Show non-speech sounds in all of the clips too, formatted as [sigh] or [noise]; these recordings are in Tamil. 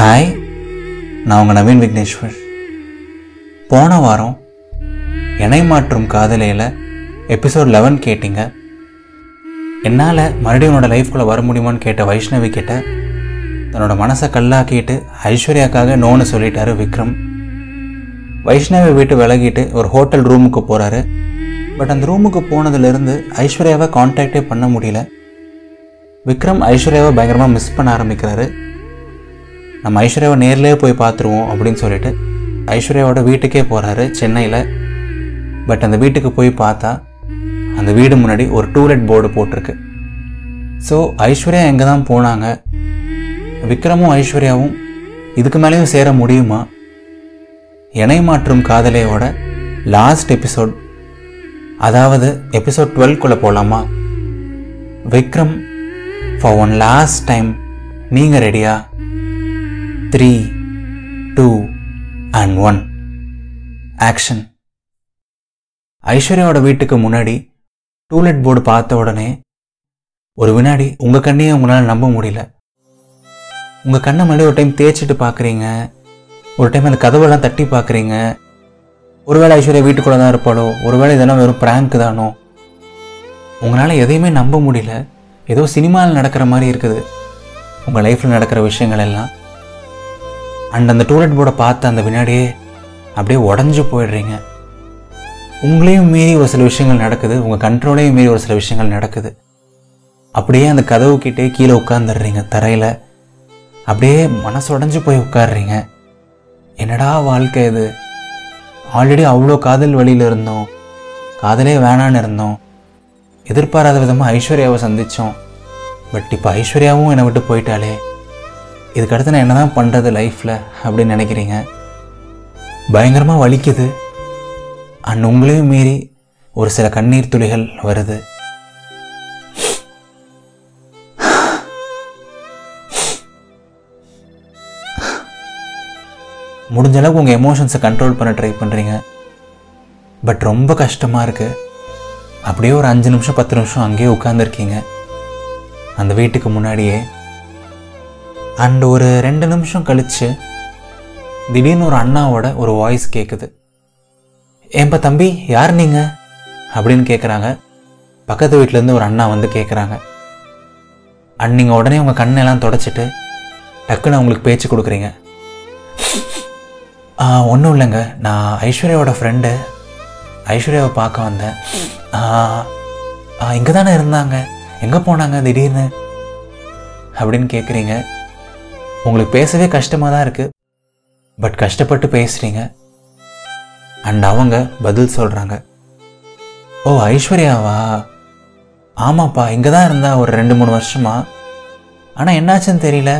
ஹாய் நான் உங்கள் நவீன் விக்னேஸ்வர். போன வாரம் இணை மாற்றும் காதலையில் எபிசோட் லெவன் கேட்டிங்க. என்னால் மறுபடியும் உன்னோட லைஃப்குள்ளே வர முடியுமான்னு கேட்ட வைஷ்ணவி கிட்ட தன்னோட மனசை கல்லாக்கிட்டு ஐஸ்வர்யாக்காக நோன்னு சொல்லிட்டாரு விக்ரம். வைஷ்ணவி வீட்டு விலகிட்டு ஒரு ஹோட்டல் ரூமுக்கு போகிறாரு பட் அந்த ரூமுக்கு போனதுலேருந்து ஐஸ்வர்யாவை காண்டாக்டே பண்ண முடியல. விக்ரம் ஐஸ்வர்யாவை பயங்கரமாக மிஸ் பண்ண ஆரம்பிக்கிறாரு. நம்ம ஐஸ்வர்யாவை நேர்லேயே போய் பார்த்துருவோம் அப்படின்னு சொல்லிட்டு ஐஸ்வர்யாவோட வீட்டுக்கே போகிறாரு சென்னையில். பட் அந்த வீட்டுக்கு போய் பார்த்தா அந்த வீடு முன்னாடி ஒரு டூலெட் போர்டு போட்டிருக்கு. ஸோ ஐஸ்வர்யா எங்கே தான் போனாங்க? விக்ரமும் ஐஸ்வர்யாவும் இதுக்கு மேலேயும் சேர முடியுமா? இணை மாற்றும் காதலையோட லாஸ்ட் எபிசோட் அதாவது எபிசோட் டுவெல்க்குள்ளே போகலாமா Vikram for one last time நீங்கள் ரெடியா three two and one action ஐஸ்வர்யாவோட வீட்டுக்கு முன்னாடி டூலெட் போர்டு பார்த்த உடனே ஒரு வினாடி உங்கள் கண்ணையே உங்களால் நம்ப முடியல. உங்கள் கண்ணை மறுபடியும் ஒரு டைம் தேய்ச்சிட்டு பார்க்குறீங்க. ஒரு டைம் அந்த கதவெல்லாம் தட்டி பார்க்குறீங்க. ஒருவேளை ஐஸ்வர்யா வீட்டுக்குள்ளே தான் இருப்பாளோ? ஒருவேளை இதெல்லாம் வெறும் ப்ராங்க் தானோ? உங்களால் எதையுமே நம்ப முடியல. ஏதோ சினிமாவில் நடக்கிற மாதிரி இருக்குது. உங்கள் லைஃப்பில் நடக்கிற விஷயங்கள் எல்லாம். அண்ட் அந்த டூலெட் போர்டை பார்த்த அந்த வினாடியே அப்படியே உடஞ்சி போயிடுறீங்க. உங்களையும் மீறி ஒரு சில விஷயங்கள் நடக்குது. உங்கள் கண்ட்ரோலையும் மீறி ஒரு சில விஷயங்கள் நடக்குது. அப்படியே அந்த கதவு கிட்டே கீழே உட்காந்துடுறீங்க தரையில். அப்படியே மனசு உடஞ்சி போய் உட்காடுறீங்க என்னடா வாழ்க்கை இது? ஆல்ரெடி அவ்வளோ காதல் வழியில் இருந்தோம். காதலே வேணான்னு இருந்தோம். எதிர்பாராத விதமாக ஐஸ்வர்யாவை சந்தித்தோம் பட் இப்போ ஐஸ்வர்யாவும் என்னை விட்டு போயிட்டாலே இதுக்கு அடுத்து நான் என்ன தான் பண்ணுறது லைஃப்பில் அப்படின்னு நினைக்கிறீங்க? பயங்கரமாக வலிக்குது. அண்ட் உங்களையும் மீறி ஒரு சில கண்ணீர் துளிகள் வருது. முடிஞ்ச அளவுக்கு உங்கள் எமோஷன்ஸை கண்ட்ரோல் பண்ண ட்ரை பண்ணுறீங்க பட் ரொம்ப கஷ்டமாக இருக்குது அப்படியே ஒரு அஞ்சு நிமிஷம் பத்து நிமிஷம் அங்கேயே உட்காந்துருக்கீங்க அந்த வீட்டுக்கு முன்னாடியே அண்ட் ஒரு ரெண்டு நிமிஷம் கழித்து திடீர்னு ஒரு அண்ணாவோட ஒரு வாய்ஸ் கேட்குது ஏன்பா தம்பி யார் நீங்கள் அப்படின்னு கேட்குறாங்க பக்கத்து வீட்டிலேருந்து ஒரு அண்ணா வந்து கேட்குறாங்க அண்ட் நீங்கள் உடனே உங்கள் கண்ணெல்லாம் தொடச்சிட்டு டக்குன்னு அவங்களுக்கு பேச்சு கொடுக்குறீங்க. ஒன்றும் இல்லைங்க. நான் ஐஸ்வர்யாவோட ஃப்ரெண்டு ஐஸ்வர்யாவை பார்க்க வந்தேன். இங்கே தானே இருந்தாங்க. எங்கே போனாங்க திடீர்னு? அப்படின்னு கேட்குறீங்க உங்களுக்கு பேசவே கஷ்டமாக தான் இருக்குது பட் கஷ்டப்பட்டு பேசுகிறீங்க அண்ட் அவங்க பதில் சொல்கிறாங்க ஓ ஐஸ்வர்யாவா? ஆமாப்பா இங்கே தான் இருந்தா ஒரு ரெண்டு மூணு வருஷமா? ஆனால் என்னாச்சுன்னு தெரியல.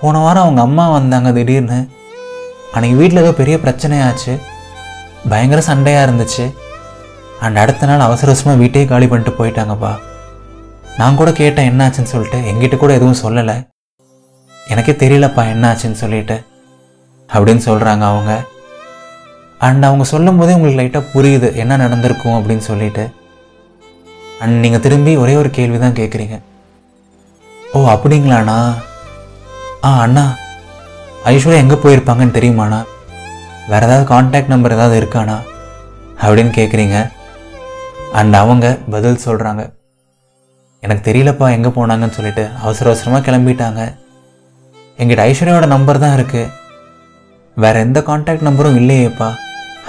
போன வாரம் அவங்க அம்மா வந்தாங்க திடீர்னு. அன்றைக்கி வீட்டில் ஏதோ பெரிய பிரச்சனையாச்சு. பயங்கர சண்டையாக இருந்துச்சு. அண்ட் அடுத்த நாள் அவசர அவசரமாக வீட்டையே காலி பண்ணிட்டு போயிட்டாங்கப்பா. நான் கூட கேட்டேன் என்னாச்சுன்னு சொல்லிட்டு. எங்கிட்ட கூட எதுவும் சொல்லலை. எனக்கே தெரியலப்பா என்னாச்சுன்னு சொல்லிட்டு. அப்படின்னு சொல்கிறாங்க அவங்க. அண்ட் அவங்க சொல்லும் போதே உங்களுக்கு லைட்டாக புரியுது என்ன நடந்திருக்கும் அப்படின்னு சொல்லிட்டு. அண்ட் நீங்கள் திரும்பி ஒரே ஒரு கேள்வி தான் கேட்குறீங்க ஓ அப்படிங்களாண்ணா? ஆ அண்ணா. ஐஸ்வர்யா எங்கே போயிருப்பாங்கன்னு தெரியுமாண்ணா? வேறு ஏதாவது காண்டாக்ட் நம்பர் ஏதாவது இருக்காண்ணா? அப்படின்னு கேட்குறீங்க அண்ட் அவங்க பதில் சொல்கிறாங்க எனக்கு தெரியலப்பா எங்கே போனாங்கன்னு சொல்லிட்டு. அவசர அவசரமாக கிளம்பிட்டாங்க. எங்கிட்ட ஐஸ்வர்யாவோட நம்பர் தான் இருக்குது வேறு எந்த காண்டாக்ட் நம்பரும் இல்லையேப்பா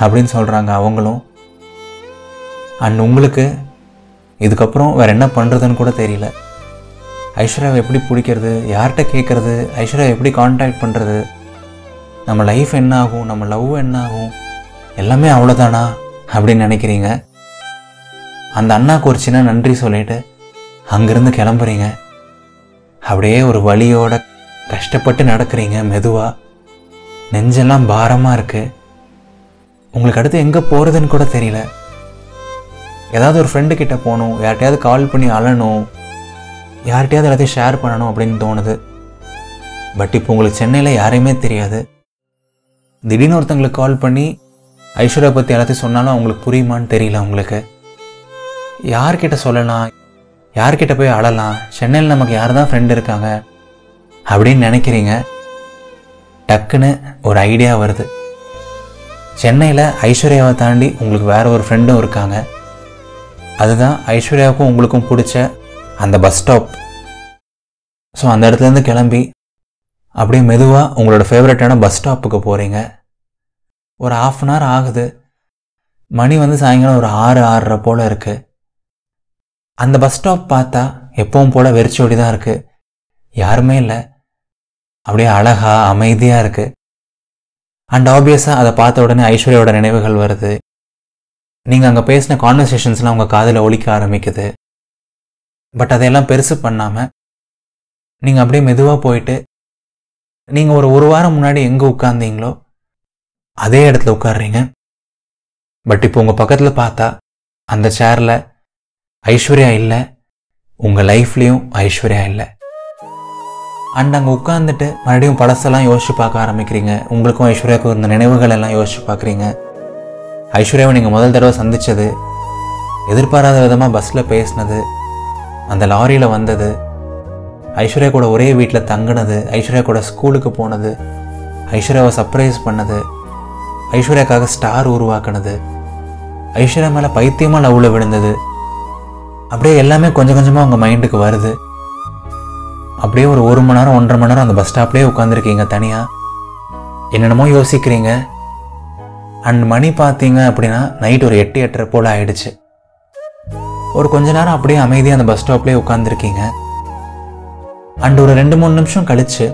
அப்படின்னு சொல்கிறாங்க அவங்களும். அண்ட் உங்களுக்கு இதுக்கப்புறம் வேறு என்ன பண்ணுறதுன்னு கூட தெரியல. ஐஸ்வர்யாவை எப்படி பிடிக்கிறது யார்கிட்ட கேட்குறது ஐஸ்வர்யாவை எப்படி காண்டாக்ட் பண்ணுறது நம்ம லைஃப் என்ன ஆகும் நம்ம லவ் என்ன ஆகும் எல்லாமே அவ்வளோதானா அப்படின்னு நினைக்கிறீங்க. அந்த அண்ணாக்கு ஒரு சின்ன நன்றி சொல்லிட்டு அங்கேருந்து கிளம்புறீங்க. அப்படியே ஒரு வழியோட கஷ்டப்பட்டு நடக்கிறீங்க மெதுவாக நெஞ்செல்லாம் பாரமாக இருக்குது உங்களுக்கு அடுத்து எங்கே போகிறதுன்னு கூட தெரியல. ஏதாவது ஒரு ஃப்ரெண்டு கிட்டே போகணும் யார்கிட்டயாவது கால் பண்ணி அழணும் யார்கிட்டயாவது எல்லாத்தையும் ஷேர் பண்ணணும் அப்படின்னு தோணுது. பட் இப்போ உங்களுக்கு சென்னையில் யாரையுமே தெரியாது. திடீர்னு ஒருத்தங்களுக்கு கால் பண்ணி ஐஸ்வர்யா பற்றி எல்லாத்தையும் சொன்னாலும் அவங்களுக்கு புரியுமான்னு தெரியல உங்களுக்கு. யார்கிட்ட சொல்லலாம் யார்கிட்ட போய் அழலாம்? சென்னையில் நமக்கு யார் தான் ஃப்ரெண்டு இருக்காங்க? அப்படின்னு நினைக்கிறீங்க டக்குன்னு ஒரு ஐடியா வருது. சென்னையில் ஐஸ்வர்யாவை தாண்டி உங்களுக்கு வேறு ஒரு ஃப்ரெண்டும் இருக்காங்க. அதுதான் ஐஸ்வர்யாவுக்கும் உங்களுக்கும் பிடிச்ச அந்த பஸ் ஸ்டாப் ஸோ அந்த இடத்துலேருந்து கிளம்பி அப்படியே மெதுவாக உங்களோட ஃபேவரட்டான பஸ் ஸ்டாப்புக்கு போகிறீங்க ஒரு ஆஃப் அன் ஹவர் ஆகுது. மணி வந்து சாயங்காலம் ஒரு ஆறு ஆறரை போல் இருக்குது அந்த பஸ் ஸ்டாப் பார்த்தா எப்பவும் போல் வெறிச்சோடி தான் இருக்குது யாருமே இல்லை. அப்படியே அழகா அமைதியாக இருக்குது அண்ட் ஆப்வியஸாக அதை பார்த்த உடனே ஐஸ்வர்யாவோட நினைவுகள் வருது. நீங்கள் அங்கே பேசின கான்வர்சேஷன்ஸ்லாம் உங்கள் காதில் ஒழிக்க ஆரம்பிக்குது. பட் அதையெல்லாம் பெருசு பண்ணாமல் நீங்கள் அப்படியே மெதுவாக போயிட்டு நீங்கள் ஒரு ஒரு வாரம் முன்னாடி எங்கே உட்கார்ந்தீங்களோ அதே இடத்துல உட்காடுறீங்க பட் இப்போ உங்கள் பக்கத்தில் பார்த்தா அந்த சேரில் ஐஸ்வர்யா இல்லை உங்கள் லைஃப்லேயும் ஐஸ்வர்யா இல்லை. அண்ட் அங்கே உட்காந்துட்டு மறுபடியும் பழசெல்லாம் யோசிச்சு பார்க்க ஆரம்பிக்கிறீங்க. உங்களுக்கும் ஐஸ்வர்யாவுக்கும் இருந்த நினைவுகள் எல்லாம் யோசிச்சு பார்க்குறீங்க. ஐஸ்வர்யாவை நீங்கள் முதல் தடவை சந்தித்தது எதிர்பாராத விதமாக பஸ்ஸில் பேசினது அந்த லாரியில் வந்தது ஐஸ்வர்யா கூட ஒரே வீட்டில் தங்கினது ஐஸ்வர்யா கூட ஸ்கூலுக்கு போனது ஐஸ்வர்யாவை சர்ப்ரைஸ் பண்ணது ஐஸ்வர்யாக்காக ஸ்டார் உருவாக்குனது ஐஸ்வர்யா மேலே பைத்தியமாக லவ்வில் விழுந்தது. அப்படியே எல்லாமே கொஞ்சம் கொஞ்சமாக உங்கள் மைண்டுக்கு வருது. அப்படியே ஒரு ஒரு மணி நேரம் ஒன்றரை மணி நேரம் அந்த பஸ் ஸ்டாப்லேயே உட்காந்துருக்கீங்க தனியாக என்னென்னமோ யோசிக்கிறீங்க. அண்ட் மணி பார்த்தீங்க அப்படின்னா நைட் ஒரு எட்டு எட்டரை போல் ஆயிடுச்சு. ஒரு கொஞ்ச நேரம் அப்படியே அமைதியாக அந்த பஸ் ஸ்டாப்லேயே உட்காந்துருக்கீங்க அண்ட் ஒரு ரெண்டு மூணு நிமிஷம் கழிச்சு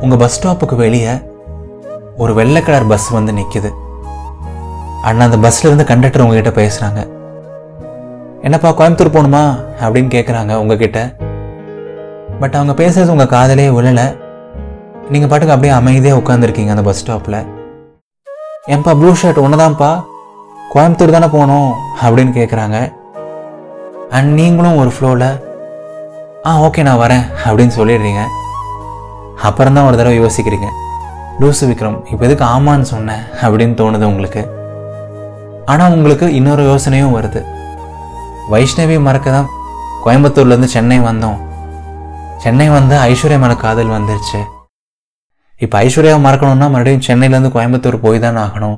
உங்கள் பஸ் ஸ்டாப்புக்கு வெளியே ஒரு வெள்ளை கலர் பஸ் வந்து நிற்கிது அண்ட் அந்த பஸ்லேருந்து கண்டக்டர் உங்ககிட்ட பேசுகிறாங்க என்னப்பா கோயம்புத்தூர் போகணுமா? அப்படின்னு கேட்குறாங்க உங்ககிட்ட. பட் அவங்க பேசுறது உங்கள் காதலே விழலை. நீங்கள் பாட்டுக்கு அப்படியே அமைதியாக உட்காந்துருக்கீங்க அந்த பஸ் ஸ்டாப்பில் ஏன்பா ப்ளூ ஷர்ட் ஒன்றுதான்ப்பா கோயம்புத்தூர் தானே போகணும் அப்படின்னு கேட்குறாங்க அண்ட் நீங்களும் ஒரு ஃப்ளோவில் ஆ ஓகே நான் வரேன் அப்படின்னு சொல்லிடுறீங்க. அப்புறம் தான் ஒரு தடவை யோசிக்கிறீங்க. லூசு விக்ரம் இப்போ எதுக்கு ஆமான்னு சொன்னேன் அப்படின்னு தோணுது உங்களுக்கு. ஆனால் உங்களுக்கு இன்னொரு யோசனையும் வருது. வைஷ்ணவி மறக்க தான் கோயம்புத்தூர்லேருந்து சென்னை வந்தோம். சென்னை வந்து ஐஸ்வர்யா மேலே காதல் வந்துருச்சு. இப்போ ஐஸ்வர்யாவை மறக்கணும்னா மறுபடியும் சென்னையிலேருந்து கோயம்புத்தூர் போய் தான் ஆகணும்.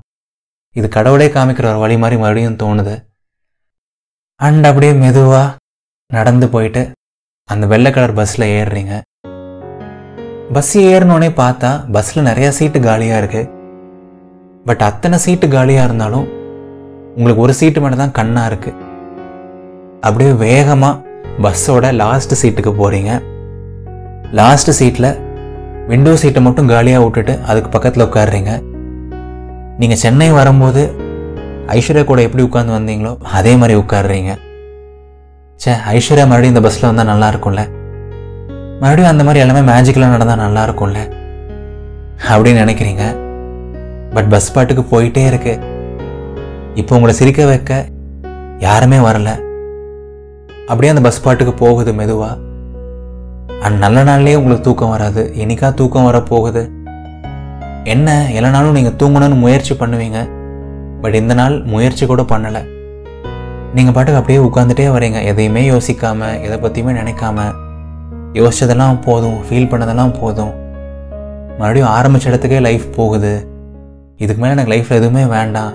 இது கடவுளே காமிக்கிற ஒரு வழி மாதிரி மறுபடியும் தோணுது. அண்ட் அப்படியே மெதுவாக நடந்து போயிட்டு அந்த வெள்ளை கலர் பஸ்ஸில் ஏறுறீங்க. பஸ் ஏறினோடனே பார்த்தா பஸ்ஸில் நிறையா சீட்டு காலியாக இருக்குது பட் அத்தனை சீட்டு காலியாக இருந்தாலும் உங்களுக்கு ஒரு சீட்டு மட்டும் தான் கண்ணாக இருக்குது அப்படியே வேகமாக பஸ்ஸோட லாஸ்ட் சீட்டுக்கு போகிறீங்க லாஸ்ட் சீட்டில் விண்டோ சீட்டை மட்டும் காலியாக விட்டுட்டு அதுக்கு பக்கத்தில் உட்காடுறீங்க நீங்கள் சென்னை வரும்போது ஐஸ்வர்யா கூட எப்படி உட்காந்து வந்தீங்களோ அதே மாதிரி உட்காடுறீங்க சே ஐஸ்வர்யா மறுபடியும் இந்த பஸ்ஸில் வந்தால் நல்லா இருக்கும்ல. மறுபடியும் அந்த மாதிரி எல்லாமே மேஜிக்கலாக நடந்தால் நல்லா இருக்கும்ல. அப்படின்னு நினைக்கிறீங்க. பட் பஸ் பாட்டுக்கு போயிட்டே இருக்கு. இப்போ உங்களை சிரிக்க வைக்க யாருமே வரல. அப்படியே அந்த பஸ் பாட்டுக்கு போகுது மெதுவாக அண்ட் நல்ல நாள்லேயே உங்களுக்கு தூக்கம் வராது. என்னைக்கா தூக்கம் வரப்போகுது? என்ன எல்லா நாளும் நீங்கள் தூங்கணும்னு முயற்சி பண்ணுவீங்க? பட் இந்த நாள் முயற்சி கூட பண்ணலை. நீங்கள் பாட்டுக்கு அப்படியே உட்காந்துட்டே வரீங்க. எதையுமே யோசிக்காமல் எதை பற்றியுமே நினைக்காம. யோசிச்சதெல்லாம் போதும் ஃபீல் பண்ணதெல்லாம் போதும். மறுபடியும் ஆரம்பிச்ச இடத்துக்கே லைஃப் போகுது. இதுக்கு மேலே எனக்கு லைஃப்பில் எதுவுமே வேண்டாம்.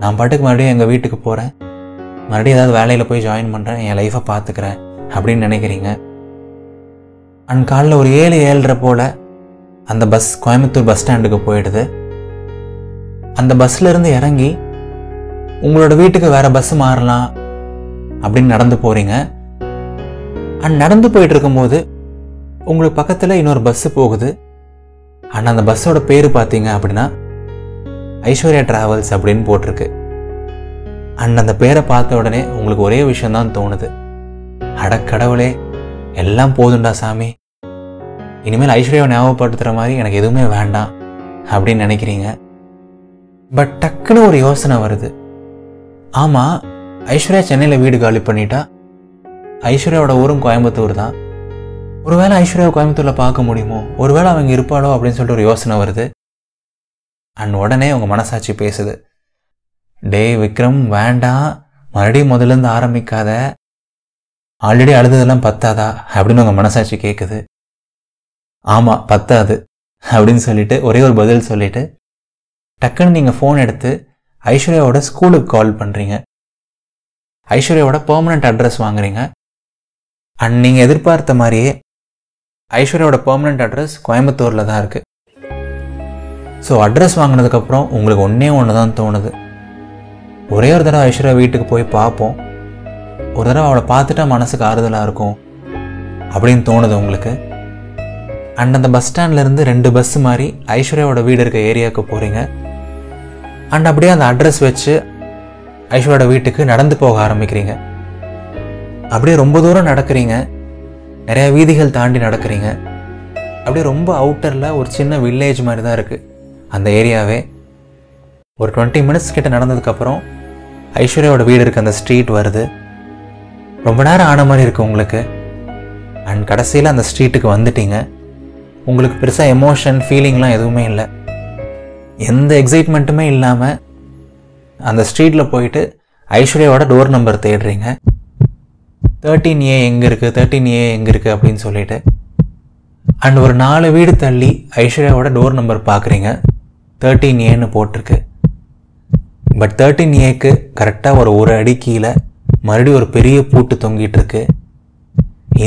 நான் பாட்டுக்கு மறுபடியும் எங்கள் வீட்டுக்கு போகிறேன் மறுபடியும் ஏதாவது வேலையில் போய் ஜாயின் பண்ணுறேன் என் லைஃப்பை பார்த்துக்கிறேன் அப்படின்னு நினைக்கிறீங்க. அண்ட் காலைல ஒரு ஏழு ஏழரை போல் அந்த பஸ் கோயம்புத்தூர் பஸ் ஸ்டாண்டுக்கு போயிடுது. அந்த பஸ்லேருந்து இறங்கி உங்களோட வீட்டுக்கு வேறு பஸ் மாறலாம் அப்படின்னு நடந்து போகிறீங்க அண்ட் நடந்து போயிட்டு இருக்கும்போது உங்களுக்கு பக்கத்தில் இன்னொரு பஸ்ஸு போகுது. அண்ட் அந்த பஸ்ஸோட பேர் பார்த்தீங்க அப்படின்னா ஐஸ்வர்யா ட்ராவல்ஸ் அப்படின்னு போட்டிருக்கு. அண்ட் அந்த பேரை பார்த்த உடனே உங்களுக்கு ஒரே விஷயம்தான் தோணுது. அட கடவுளே எல்லாம் போதுண்டா சாமி. இனிமேல் ஐஸ்வர்யாவை ஞாபகப்படுத்துகிற மாதிரி எனக்கு எதுவுமே வேண்டாம் அப்படின்னு நினைக்கிறீங்க. பட் டக்குன்னு ஒரு யோசனை வருது. ஆமாம் ஐஸ்வர்யா சென்னையில் வீடு காலி பண்ணிட்டா? ஐஸ்வர்யாவோட ஊரும் கோயம்புத்தூர் தான். ஒருவேளை ஐஸ்வர்யாவை கோயம்புத்தூரில் பார்க்க முடியுமோ? ஒருவேளை அவங்க இருப்பாளோ அப்படின்னு சொல்லிட்டு ஒரு யோசனை வருது. அண்ட் உடனே அவங்க மனசாட்சி பேசுது. டேய் விக்ரம் வேண்டாம். மறுபடியும் முதல்ல இருந்து ஆரம்பிக்காத. ஆல்ரெடி அழுததெல்லாம் பத்தாதா? அப்படின்னு உங்கள் மனசாட்சி கேட்குது ஆமாம் பத்தாது அப்படின்னு சொல்லிட்டு ஒரே ஒரு பதில் சொல்லிட்டு டக்குன்னு நீங்கள் ஃபோன் எடுத்து ஐஸ்வர்யாவோட ஸ்கூலுக்கு கால் பண்ணுறீங்க ஐஸ்வர்யாவோட பெர்மனண்ட் அட்ரஸ் வாங்குறீங்க. அண்ட் நீங்கள் எதிர்பார்த்த மாதிரியே ஐஸ்வர்யாவோட பெர்மனண்ட் அட்ரஸ் கோயம்புத்தூரில் தான் இருக்குது ஸோ அட்ரஸ் வாங்கினதுக்கப்புறம் உங்களுக்கு ஒன்றே ஒன்று தான் தோணுது. ஒரே ஒரு தடவை ஐஸ்வர்யா வீட்டுக்கு போய் பார்ப்போம். ஒரு தடவை அவளை பார்த்துட்டா மனசுக்கு ஆறுதலாக இருக்கும். அப்படின்னு தோணுது உங்களுக்கு? அண்ட் அந்த பஸ் ஸ்டாண்ட்லேருந்து ரெண்டு பஸ் மாதிரி ஐஸ்வர்யாவோட வீடு இருக்க ஏரியாவுக்கு போகிறீங்க அண்ட் அப்படியே அந்த அட்ரஸ் வச்சு ஐஸ்வர்யோட வீட்டுக்கு நடந்து போக ஆரம்பிக்கிறீங்க. அப்படியே ரொம்ப தூரம் நடக்கிறீங்க. நிறையா வீதிகள் தாண்டி நடக்கிறீங்க. அப்படியே ரொம்ப அவுட்டரில் ஒரு சின்ன வில்லேஜ் மாதிரி தான் இருக்குது அந்த ஏரியாவே ஒரு டுவெண்ட்டி மினிட்ஸ் கிட்ட நடந்ததுக்கப்புறம் ஐஸ்வர்யாவோட வீடு இருக்க அந்த ஸ்ட்ரீட் வருது. ரொம்ப நேரம் ஆன மாதிரி இருக்குது உங்களுக்கு. அண்ட் கடைசியில் அந்த ஸ்ட்ரீட்டுக்கு வந்துட்டீங்க. உங்களுக்கு பெருசாக எமோஷன் ஃபீலிங்லாம் எதுவுமே இல்லை. எந்த எக்ஸைட்மெண்ட்டுமே இல்லாமல் அந்த ஸ்ட்ரீட்டில் போயிட்டு ஐஸ்வர்யாவோட டோர் நம்பர் தேடுறீங்க. தேர்ட்டீன் ஏ எங்கே இருக்குது தேர்ட்டீன் ஏ எங்கே இருக்குது அப்படின்னு சொல்லிட்டு. அண்ட் ஒரு நாலு வீடு தள்ளி ஐஸ்வர்யாவோட டோர் நம்பர் பார்க்குறீங்க தேர்ட்டீன் ஏன்னு போட்டிருக்கு. பட் தேர்ட்டீன் ஏக்கு கரெக்டாக ஒரு ஒரு அடி கீழே மறுபடியும் ஒரு பெரிய பூட்டு தொங்கிட்டு இருக்கு.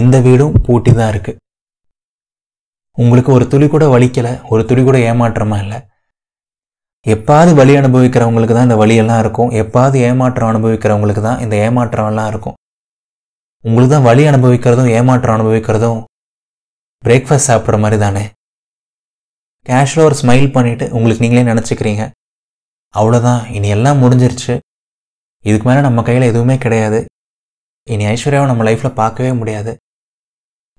இந்த வீடும் பூட்டி தான் இருக்குது உங்களுக்கு ஒரு துளி கூட வலிக்கலை ஒரு துளி கூட ஏமாற்றமா இல்லை? எப்பாவது வலி அனுபவிக்கிறவங்களுக்கு தான் இந்த வலியெல்லாம் இருக்கும். எப்பாவது ஏமாற்றம் அனுபவிக்கிறவங்களுக்கு தான் இந்த ஏமாற்றம்லாம் இருக்கும். உங்களுக்கு தான் வலி அனுபவிக்கிறதும் ஏமாற்றம் அனுபவிக்கிறதும் பிரேக்ஃபாஸ்ட் சாப்பிட்ற மாதிரி தானே? கேஷுவலாக ஒரு ஸ்மைல் பண்ணிவிட்டு உங்களுக்கு நீங்களே நினச்சிக்கிறீங்க. அவ்வளோதான் இனி எல்லாம் முடிஞ்சிருச்சு. இதுக்கு மேலே நம்ம கையில் எதுவுமே கிடையாது. இனி ஐஸ்வர்யாவை நம்ம லைஃப்பில் பார்க்கவே முடியாது.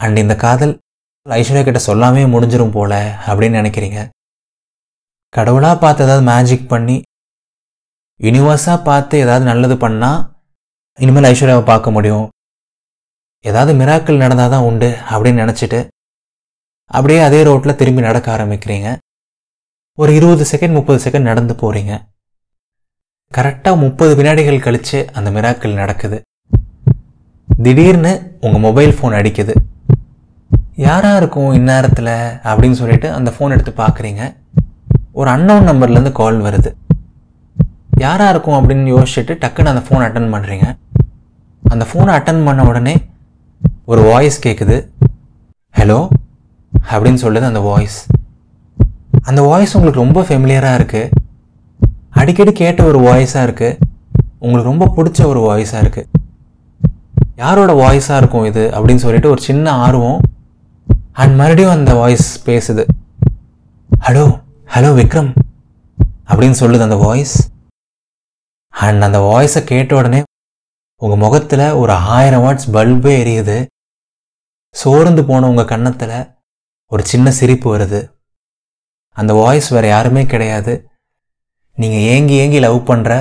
அண்ட் இந்த காதல் ஐஸ்வர்யா கிட்ட சொல்லாமே முடிஞ்சிரும் போல அப்படின்னு நினைக்கிறீங்க. கடவுளாக பார்த்து ஏதாவது மேஜிக் பண்ணி யூனிவர்ஸாக பார்த்து ஏதாவது நல்லது பண்ணால் இனிமேல் ஐஸ்வர்யாவை பார்க்க முடியும். ஏதாவது மிராக்கள் நடந்தால் தான் உண்டு அப்படின்னு நினச்சிட்டு அப்படியே அதே ரோட்டில் திரும்பி நடக்க ஆரம்பிக்கிறீங்க. ஒரு இருபது செகண்ட் முப்பது செகண்ட் நடந்து போகிறீங்க கரெக்டாக முப்பது வினாடிகள் கழித்து அந்த மிராக்கள் நடக்குது. திடீர்னு உங்கள் மொபைல் ஃபோன் அடிக்குது. யாராக இருக்கும் இந்நேரத்தில் அப்படின்னு சொல்லிட்டு அந்த ஃபோன் எடுத்து பார்க்குறீங்க ஒரு அன்னோன் நம்பர்லேருந்து கால் வருது. யாராக இருக்கும் அப்படின்னு யோசிச்சுட்டு டக்குன்னு அந்த ஃபோன் அட்டன் பண்ணுறீங்க அந்த ஃபோனை அட்டன் பண்ண உடனே ஒரு வாய்ஸ் கேட்குது ஹலோ அப்படின்னு சொல்லுது அந்த வாய்ஸ் அந்த வாய்ஸ் உங்களுக்கு ரொம்ப ஃபெமிலியராக இருக்குது அடிக்கடி கேட்ட ஒரு வாய்ஸாக இருக்குது உங்களுக்கு ரொம்ப பிடிச்ச ஒரு வாய்ஸாக இருக்குது யாரோட வாய்ஸாக இருக்கும் இது? அப்படின்னு சொல்லிட்டு ஒரு சின்ன ஆர்வம் அண்ட் மறுபடியும் அந்த வாய்ஸ் பேசுது. Hello hello Vikram. அப்படின்னு சொல்லுது அந்த வாய்ஸ் அண்ட் அந்த வாய்ஸை கேட்ட உடனே உங்கள் முகத்தில் ஒரு ஆயிரம் வாட்ஸ் பல்பே எரியுது. சோர்ந்து போன உங்கள் கன்னத்தில் ஒரு சின்ன சிரிப்பு வருது. அந்த வாய்ஸ் வேறு யாருமே கிடையாது. நீங்கள் ஏங்கி ஏங்கி லவ் பண்ணுற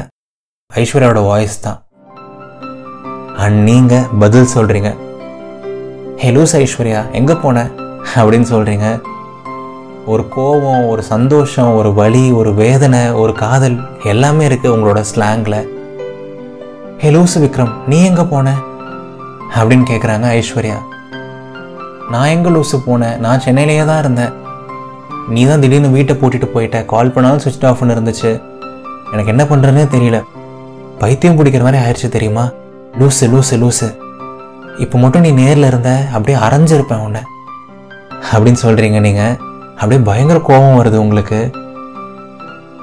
ஐஸ்வர்யாவோட வாய்ஸ் தான். அண்ட் நீங்கள் பதில் சொல்கிறீங்க ஹே லூஸ் ஐஸ்வர்யா எங்கே போனேன் அப்படின்னு சொல்கிறீங்க ஒரு கோபம் ஒரு சந்தோஷம் ஒரு வலி ஒரு வேதனை ஒரு காதல் எல்லாமே இருக்குது உங்களோட ஸ்லாங்கில் ஹே லூசு விக்ரம் நீ எங்கே போன? அப்படின்னு கேட்குறாங்க ஐஸ்வர்யா. நான் எங்கே லூசு போனேன் நான் சென்னையிலேயே தான் இருந்தேன். நீ தான் திடீர்னு வீட்டை பூட்டிட்டு போயிட்ட. கால் பண்ணாலும் சுவிட்ச் ஆஃப்னு இருந்துச்சு. எனக்கு என்ன பண்ணுறதுனே தெரியல. பைத்தியம் பிடிக்கிற மாதிரி ஆயிடுச்சு தெரியுமா? லூசு லூசு லூசு. இப்போ மட்டும் நீ நேரில் இருந்த அப்படியே அரைஞ்சிருப்பேன் உன்னை. அப்படின்னு சொல்கிறீங்க நீங்கள் அப்படியே பயங்கர கோபம் வருது உங்களுக்கு.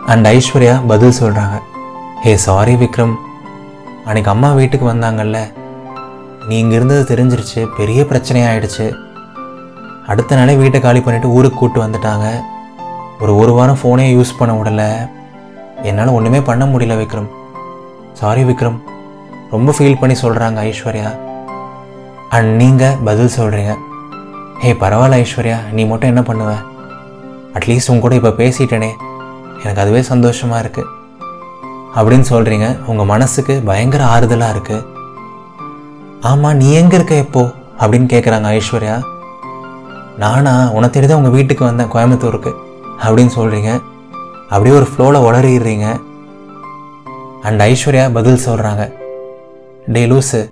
அண்ட் ஐஸ்வர்யா பதில் சொல்கிறாங்க ஹே சாரி விக்ரம். அன்னைக்கு அம்மா வீட்டுக்கு வந்தாங்கல்ல. நீ இங்கே இருந்தது தெரிஞ்சிருச்சு. பெரிய பிரச்சனையாயிடுச்சு அடுத்த நாளே வீட்டை காலி பண்ணிவிட்டு ஊருக்கு கூப்பிட்டு வந்துட்டாங்க. ஒரு ஒரு வாரம் ஃபோனே யூஸ் பண்ண விடல. என்னால் ஒன்றுமே பண்ண முடியல விக்ரம். சாரி விக்ரம். ரொம்ப ஃபீல் பண்ணி சொல்கிறாங்க ஐஸ்வர்யா. அண்ட் நீங்கள் பதில் சொல்கிறீங்க ஹே பரவாயில்ல ஐஸ்வர்யா நீ மட்டும் என்ன பண்ணுவ? அட்லீஸ்ட் உங்க கூட இப்போ பேசிட்டேனே. எனக்கு அதுவே சந்தோஷமாக இருக்குது அப்படின்னு சொல்கிறீங்க உங்கள் மனசுக்கு பயங்கர ஆறுதலாக இருக்குது ஆமாம் நீ எங்கே இருக்க எப்போ அப்படின்னு கேட்குறாங்க ஐஸ்வர்யா. நானா உன தேடி தான் உங்கள் வீட்டுக்கு வந்தேன் கோயம்புத்தூருக்கு. அப்படின்னு சொல்கிறீங்க அப்படியே ஒரு ஃப்ளோவில் உளறிடுறீங்க. அண்ட் ஐஸ்வர்யா பதில் சொல்கிறாங்க டே லூஸு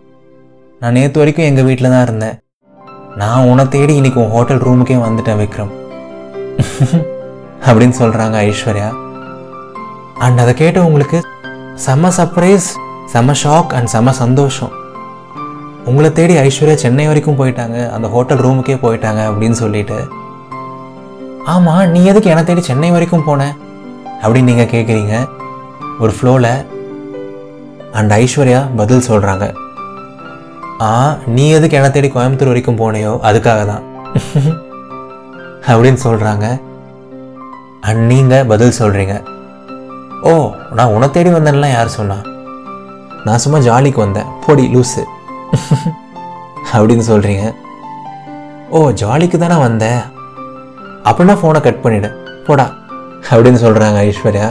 நான் நேற்று வரைக்கும் எங்கள் வீட்டில் தான் இருந்தேன். நான் உன்னை தேடி இன்னைக்கு உன் ஹோட்டல் ரூமுக்கே வந்துட்டேன் விக்ரம். அப்படின்னு சொல்கிறாங்க ஐஸ்வர்யா. அண்ட் அதை கேட்டு உங்களுக்கு செம்ம சர்ப்ரைஸ் செம்ம ஷாக் அண்ட் செம்ம சந்தோஷம். உங்களை தேடி ஐஸ்வர்யா சென்னை வரைக்கும் போயிட்டாங்க அந்த ஹோட்டல் ரூமுக்கே போயிட்டாங்க அப்படின்னு சொல்லிட்டு. ஆமாம் நீ எதுக்கு என்னை தேடி சென்னை வரைக்கும் போன? அப்படின்னு நீங்கள் கேட்குறீங்க ஒரு ஃப்ளோவில் அண்ட் ஐஸ்வர்யா பதில் சொல்கிறாங்க ஆ நீ எதுக்கு என்னை தேடி கோயம்புத்தூர் வரைக்கும் போனையோ அதுக்காக தான் அப்படின்னு சொல்கிறாங்க அண்ட் நீங்கள் பதில் சொல்கிறீங்க ஓ நான் உன தேடி வந்தேன்லாம் யார் சொன்னா? நான் சும்மா ஜாலிக்கு வந்தேன். போடி லூஸு அப்படின்னு சொல்கிறீங்க ஓ ஜாலிக்கு தானே வந்தேன். அப்படின்னா ஃபோனை கட் பண்ணிவிடு போடா. அப்படின்னு சொல்கிறாங்க ஐஸ்வர்யா.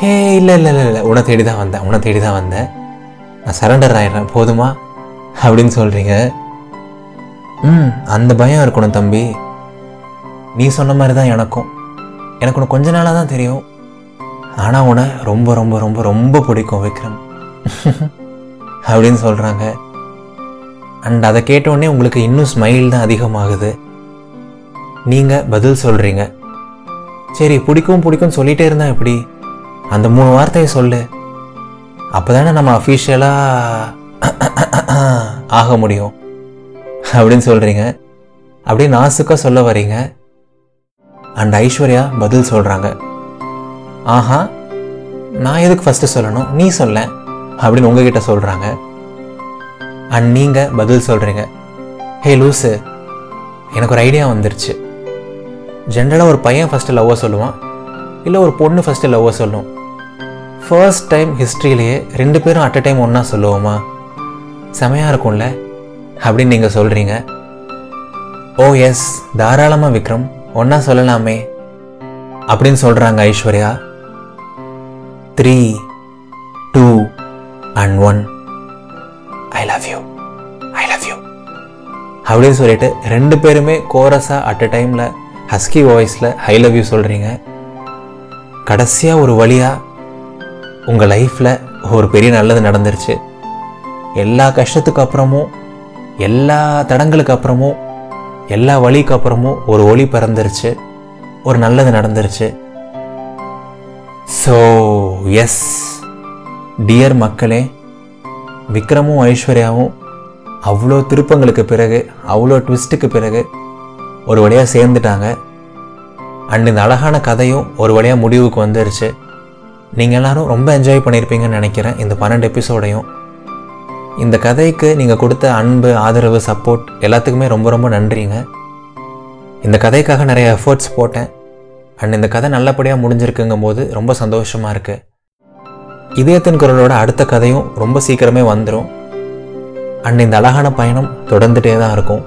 ஹே இல்லை இல்லை இல்லை இல்லை. உன தேடி தான் வந்தேன். உன்னை தேடி தான் வந்தேன். நான் சரண்டர் ஆயிடுறேன். போதுமா? அப்படின்னு சொல்கிறீங்க ம். அந்த பயம் இருக்கணும் தம்பி. நீ சொன்ன மாதிரி தான் எனக்கும். எனக்கு உனக்கு கொஞ்ச நாளாக தான் தெரியும். ஆனால் உன்னை ரொம்ப ரொம்ப ரொம்ப ரொம்ப பிடிக்கும் விக்ரம். [laughs] அப்படின்னு சொல்கிறாங்க அண்ட் அதை கேட்டோடனே உங்களுக்கு இன்னும் ஸ்மைல் தான் அதிகமாகுது. நீங்கள் பதில் சொல்கிறீங்க சரி பிடிக்கும் பிடிக்கும் சொல்லிட்டே இருந்தா எப்படி? அந்த மூணு வார்த்தையை சொல்லு. அப்போ தானே நம்ம அஃபிஷியலாக ஆக முடியும். அப்படின்னு சொல்கிறீங்க அப்படியே நாசுக்காக சொல்ல வரீங்க. அண்ட் ஐஸ்வர்யா பதில் சொல்கிறாங்க ஆஹா நான் எதுக்கு ஃபஸ்ட்டு சொல்லணும்? நீ சொல்ல அப்படின்னு உங்ககிட்ட சொல்கிறாங்க அண்ட் நீங்கள் பதில் சொல்கிறீங்க ஹே லூஸு எனக்கு ஒரு ஐடியா வந்துருச்சு. ஜென்ரலாக ஒரு பையன் ஃபஸ்ட்டு லவ்வாக சொல்லுவான். இல்லை ஒரு பொண்ணு ஃபஸ்ட்டு லவ்வாக சொல்லும். ஃபர்ஸ்ட் டைம் ஹிஸ்ட்ரியிலேயே ரெண்டு பேரும் அட் அ டைம் ஒன்றா சொல்லுவோமா? செமையாக இருக்கும்ல? அப்படின்னு நீங்கள் சொல்கிறீங்க ஓ எஸ் தாராளமாக விக்ரம் ஒன்றா சொல்லலாமே அப்படின்னு சொல்கிறாங்க Aishwarya. Three two and one I love you I love you அப்படின்னு சொல்லிட்டு ரெண்டு பேருமே கோரஸாக அட் அ டைமில் ஹஸ்கி வாய்ஸில் ஐ லவ் யூ சொல்கிறீங்க கடைசியாக ஒரு வழியாக உங்கள் லைஃப்பில் ஒரு பெரிய நல்லது நடந்துருச்சு. எல்லா கஷ்டத்துக்கு அப்புறமும் எல்லா தடங்களுக்கு அப்புறமும் எல்லா வழிக்கு அப்புறமும் ஒரு ஒளி பிறந்துருச்சு. ஒரு நல்லது நடந்துருச்சு. ஸோ எஸ் டியர் மக்களே விக்ரமும் ஐஸ்வர்யாவும் அவ்வளோ திருப்பங்களுக்கு பிறகு அவ்வளோ ட்விஸ்ட்டுக்கு பிறகு ஒரு வழியாக சேர்ந்துட்டாங்க. அண்ட் இந்த அழகான கதையும் ஒரு வழியாக முடிவுக்கு வந்துருச்சு. நீங்கள் எல்லோரும் ரொம்ப என்ஜாய் பண்ணியிருப்பீங்கன்னு நினைக்கிறேன் இந்த பன்னெண்டு எபிசோடையும் இந்த கதைக்கு நீங்கள் கொடுத்த அன்பு ஆதரவு சப்போர்ட் எல்லாத்துக்குமே ரொம்ப ரொம்ப நன்றிங்க. இந்த கதைக்காக நிறைய எஃபர்ட்ஸ் போட்டேன். அண்ட் இந்த கதை நல்லபடியாக முடிஞ்சிருக்குங்கும் போது ரொம்ப சந்தோஷமாக இருக்குது இதயத்தின் குரலோட அடுத்த கதையும் ரொம்ப சீக்கிரமே வந்துடும் அண்ட் இந்த அழகான பயணம் தொடர்ந்துட்டே தான் இருக்கும்.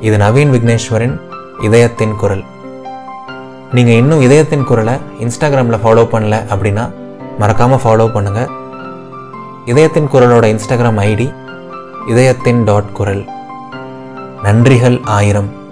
இது நவீன் விக்னேஸ்வரின் இதயத்தின் குரல். நீங்கள் இன்னும் இதயத்தின் குரலை இன்ஸ்டாகிராமில் ஃபாலோ பண்ணல அப்படின்னா மறக்காமல் ஃபாலோ பண்ணுங்கள் இதயத்தின் குரலோட இன்ஸ்டாகிராம் ஐடி இதயத்தின் டாட் குரல். நன்றிகள் ஆயிரம்.